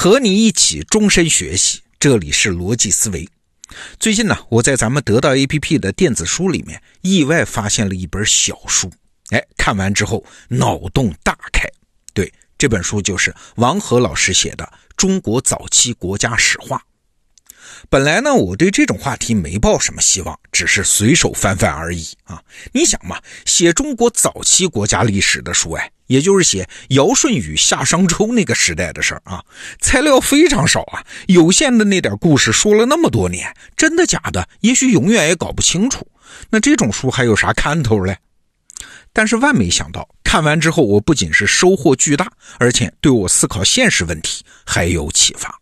和你一起终身学习，这里是逻辑思维。最近呢，我在咱们得到 APP 的电子书里面意外发现了一本小书，哎，看完之后脑洞大开。对，这本书就是王和老师写的《中国早期国家史话》。本来呢，我对这种话题没抱什么希望，只是随手翻翻而已啊。你想嘛，写中国早期国家历史的书，哎，也就是写尧舜禹夏商周那个时代的事儿啊，材料非常少啊，有限的那点故事说了那么多年，真的假的，也许永远也搞不清楚。那这种书还有啥看头嘞？但是万没想到，看完之后，我不仅是收获巨大，而且对我思考现实问题还有启发。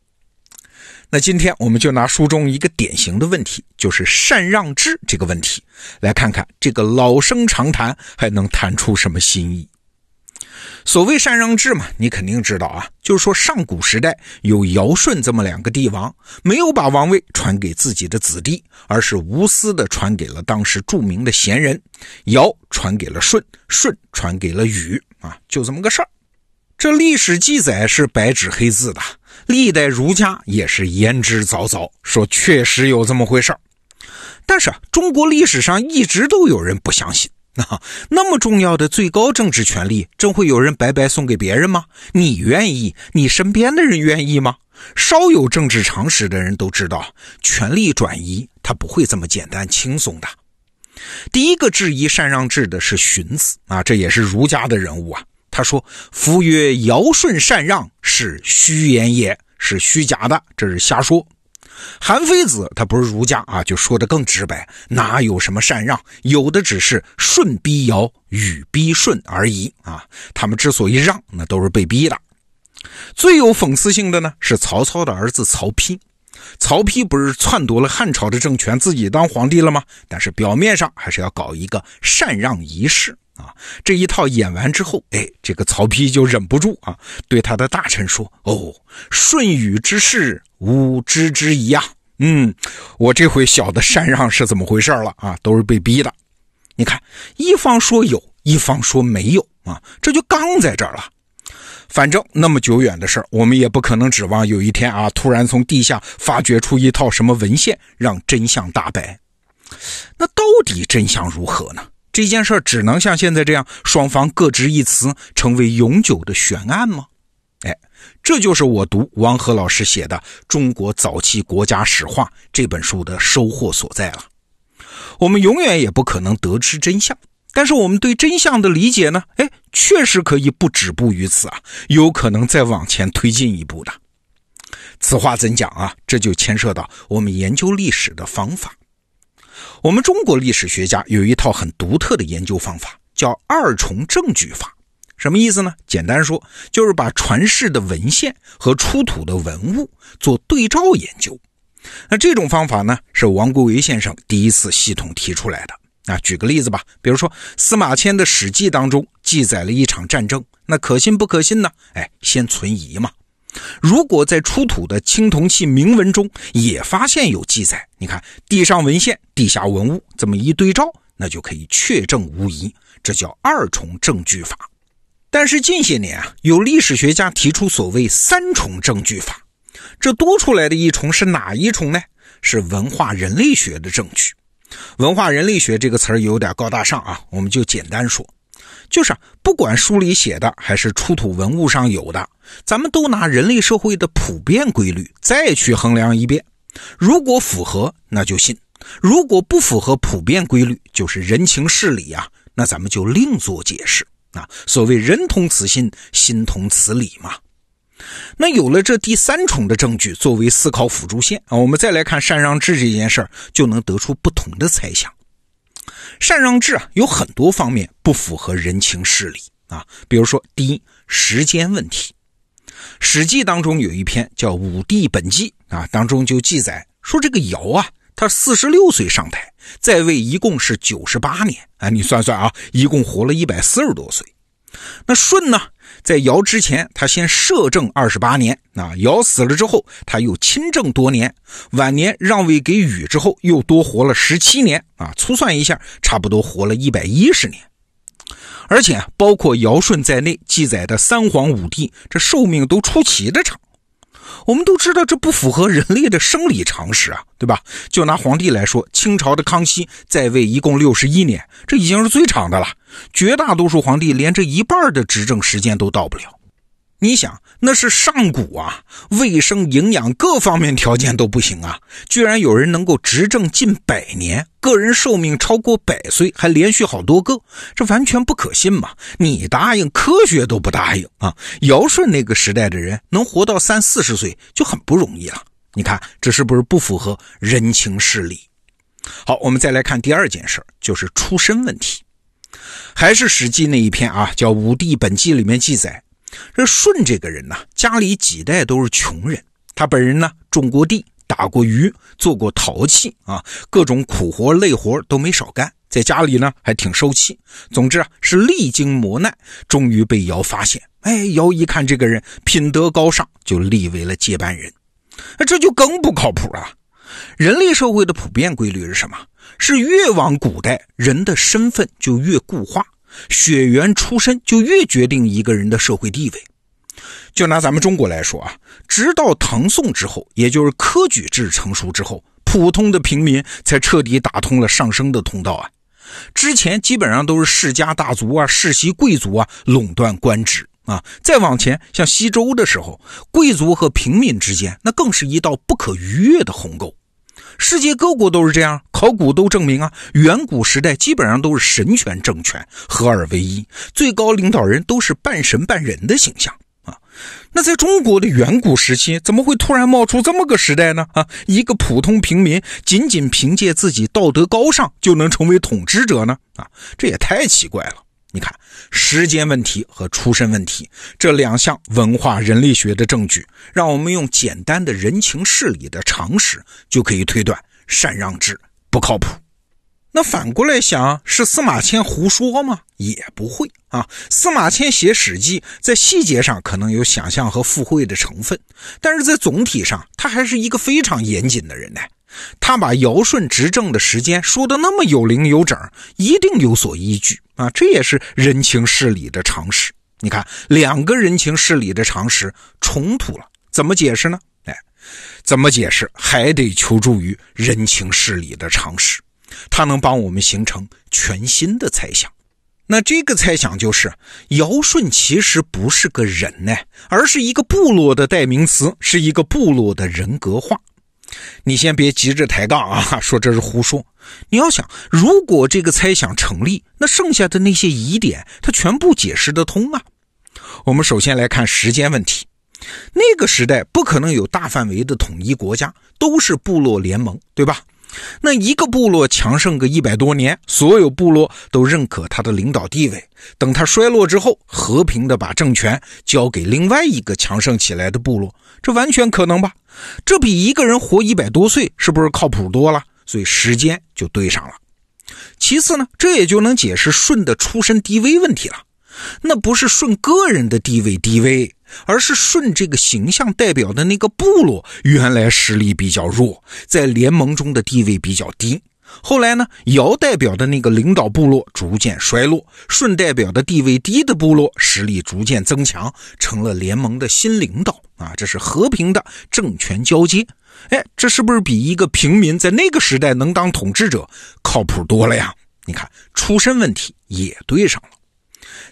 那今天我们就拿书中一个典型的问题，就是禅让制这个问题，来看看这个老生常谈还能谈出什么新意。所谓禅让制嘛，你肯定知道啊，就是说上古时代有尧舜这么两个帝王，没有把王位传给自己的子弟，而是无私的传给了当时著名的贤人，尧传给了舜，舜传给了禹，啊，就这么个事儿。这历史记载是白纸黑字的。历代儒家也是言之凿凿，说确实有这么回事儿。但是，中国历史上一直都有人不相信 啊，那么重要的最高政治权力，真会有人白白送给别人吗？你愿意？你身边的人愿意吗？稍有政治常识的人都知道，权力转移他不会这么简单轻松的。第一个质疑禅让制的是荀子啊，这也是儒家的人物啊。他说：“夫曰尧舜禅让，是虚言也，是虚假的，这是瞎说。”韩非子他不是儒家啊，就说的更直白，哪有什么禅让，有的只是舜逼尧，禹逼舜而已啊。他们之所以让，那都是被逼的。最有讽刺性的呢，是曹操的儿子曹丕。曹丕不是篡夺了汉朝的政权，自己当皇帝了吗？但是表面上还是要搞一个禅让仪式。啊，这一套演完之后，哎，这个曹丕就忍不住啊，对他的大臣说：“哦，舜禹之事，吾知之疑呀。嗯，我这回晓得禅让是怎么回事了啊，都是被逼的。你看，一方说有，一方说没有啊，这就刚在这儿了。反正那么久远的事儿，我们也不可能指望有一天啊，突然从地下发掘出一套什么文献，让真相大白。那到底真相如何呢？”这件事只能像现在这样，双方各执一词，成为永久的悬案吗？这就是我读王和老师写的《中国早期国家史话》这本书的收获所在了。我们永远也不可能得知真相，但是我们对真相的理解呢？哎，确实可以不止步于此啊，有可能再往前推进一步的。此话怎讲啊？这就牵涉到我们研究历史的方法。我们中国历史学家有一套很独特的研究方法，叫二重证据法。什么意思呢？简单说，就是把传世的文献和出土的文物做对照研究。那这种方法呢，是王国维先生第一次系统提出来的。啊，举个例子吧，比如说司马迁的《史记》当中记载了一场战争，那可信不可信呢？哎，先存疑嘛。如果在出土的青铜器铭文中也发现有记载，你看地上文献、地下文物这么一对照，那就可以确证无疑，这叫二重证据法。但是近些年啊，有历史学家提出所谓三重证据法，这多出来的一重是哪一重呢？是文化人类学的证据。文化人类学这个词儿有点高大上啊，我们就简单说。就是不管书里写的还是出土文物上有的，咱们都拿人类社会的普遍规律再去衡量一遍。如果符合，那就信；如果不符合普遍规律，就是人情世理啊，那咱们就另做解释啊。所谓人同此心，心同此理嘛。那有了这第三重的证据作为思考辅助线啊，我们再来看禅让制这件事儿，就能得出不同的猜想。禅让制啊，有很多方面不符合人情事理啊。比如说，第一，时间问题，《史记》当中有一篇叫《武帝本纪》啊，当中就记载说，这个尧啊，他四十六岁上台，在位一共是九十八年啊，你算算啊，一共活了一百四十多岁。那舜呢？在尧之前，他先摄政二十八年，啊，尧死了之后，他又亲政多年，晚年让位给禹之后，又多活了十七年，啊，粗算一下，差不多活了一百一十年。而且啊包括尧舜在内记载的三皇五帝，这寿命都出奇的长。我们都知道这不符合人类的生理常识啊，对吧？就拿皇帝来说，清朝的康熙在位一共六十一年，这已经是最长的了。绝大多数皇帝连这一半的执政时间都到不了。你想，那是上古啊，卫生、营养各方面条件都不行啊，居然有人能够执政近百年，个人寿命超过百岁，还连续好多个，这完全不可信嘛！你答应，科学都不答应啊！尧舜那个时代的人能活到三四十岁就很不容易了，你看这是不是不符合人情世理？好，我们再来看第二件事就是出身问题，还是《史记》那一篇啊，叫《武帝本纪》里面记载。这舜这个人呢，家里几代都是穷人。他本人呢，种过地，打过鱼，做过陶器啊，各种苦活累活都没少干。在家里呢，还挺受气。总之啊，是历经磨难，终于被尧发现。哎，尧一看这个人品德高尚，就立为了接班人。那这就更不靠谱了。人类社会的普遍规律是什么？是越往古代，人的身份就越固化。血缘出身就越决定一个人的社会地位。就拿咱们中国来说啊，直到唐宋之后，也就是科举制成熟之后，普通的平民才彻底打通了上升的通道啊。之前基本上都是世家大族啊、世袭贵族啊垄断官职啊。再往前，像西周的时候，贵族和平民之间那更是一道不可逾越的鸿沟。世界各国都是这样，考古都证明啊，远古时代基本上都是神权政权合二为一，最高领导人都是半神半人的形象啊。那在中国的远古时期，怎么会突然冒出这么个时代呢？啊，一个普通平民仅仅凭借自己道德高尚就能成为统治者呢？啊，这也太奇怪了。你看，时间问题和出身问题这两项文化人类学的证据，让我们用简单的人情世理的常识就可以推断禅让制不靠谱。那反过来想，是司马迁胡说吗？也不会啊。司马迁写《史记》在细节上可能有想象和附会的成分，但是在总体上，他还是一个非常严谨的人呢。他把尧舜执政的时间说的那么有零有整，一定有所依据啊！这也是人情世理的常识。你看，两个人情世理的常识冲突了，怎么解释呢？哎，怎么解释还得求助于人情世理的常识，它能帮我们形成全新的猜想。那这个猜想就是，尧舜其实不是个人呢，而是一个部落的代名词，是一个部落的人格化。你先别急着抬杠啊，说这是胡说。你要想，如果这个猜想成立，那剩下的那些疑点，它全部解释得通啊。我们首先来看时间问题，那个时代不可能有大范围的统一国家，都是部落联盟，对吧？那一个部落强盛个一百多年，所有部落都认可他的领导地位。等他衰落之后，和平的把政权交给另外一个强盛起来的部落，这完全可能吧？这比一个人活一百多岁是不是靠谱多了？所以时间就对上了。其次呢，这也就能解释舜的出身低微问题了。那不是舜个人的地位低微。而是舜这个形象代表的那个部落，原来实力比较弱，在联盟中的地位比较低。后来呢，尧代表的那个领导部落逐渐衰落，舜代表的地位低的部落实力逐渐增强，成了联盟的新领导啊！这是和平的政权交接。哎，这是不是比一个平民在那个时代能当统治者靠谱多了呀？你看，出身问题也对上了。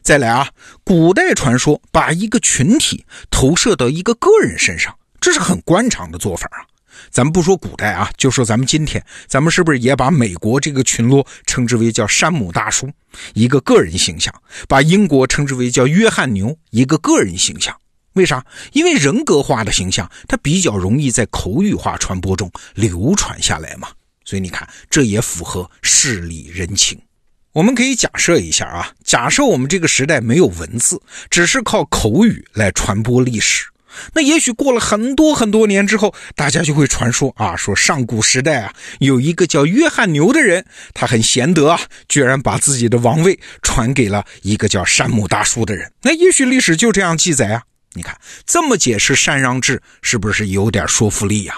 再来啊，古代传说把一个群体投射到一个个人身上，这是很惯常的做法啊。咱们不说古代啊，就说咱们今天，咱们是不是也把美国这个群落称之为叫山姆大叔，一个个人形象；把英国称之为叫约翰牛，一个个人形象。为啥？因为人格化的形象，它比较容易在口语化传播中流传下来嘛。所以你看，这也符合事理人情。我们可以假设一下啊，假设我们这个时代没有文字，只是靠口语来传播历史，那也许过了很多很多年之后，大家就会传说啊，说上古时代啊，有一个叫约翰牛的人，他很贤德啊，居然把自己的王位传给了一个叫山姆大叔的人。那也许历史就这样记载啊。你看这么解释禅让制，是不是有点说服力呀？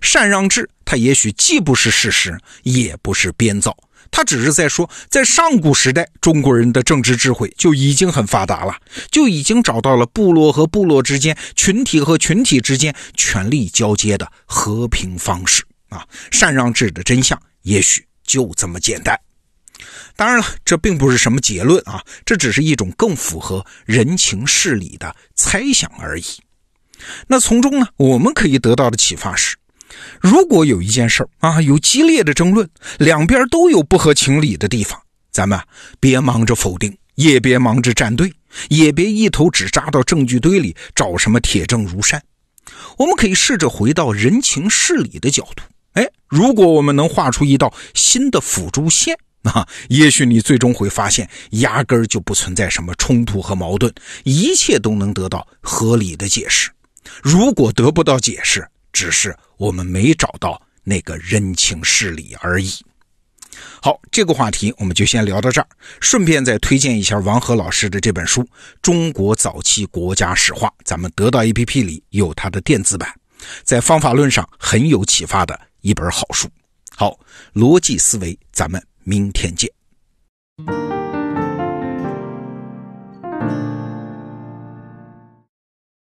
禅让制它也许既不是事实，也不是编造。它只是在说，在上古时代，中国人的政治智慧就已经很发达了，就已经找到了部落和部落之间、群体和群体之间权力交接的和平方式啊。禅让制的真相也许就这么简单。当然了，这并不是什么结论啊，这只是一种更符合人情事理的猜想而已。那从中呢，我们可以得到的启发是。如果有一件事啊，有激烈的争论，两边都有不合情理的地方，咱们别忙着否定，也别忙着站队，也别一头只扎到证据堆里找什么铁证如山。我们可以试着回到人情事理的角度，哎，如果我们能画出一道新的辅助线啊，也许你最终会发现，压根儿就不存在什么冲突和矛盾，一切都能得到合理的解释。如果得不到解释，只是我们没找到那个人情世理而已。好，这个话题我们就先聊到这儿，顺便再推荐一下王和老师的这本书《中国早期国家史话》，咱们得到 APP 里有它的电子版，在方法论上很有启发的一本好书。好，逻辑思维，咱们明天见。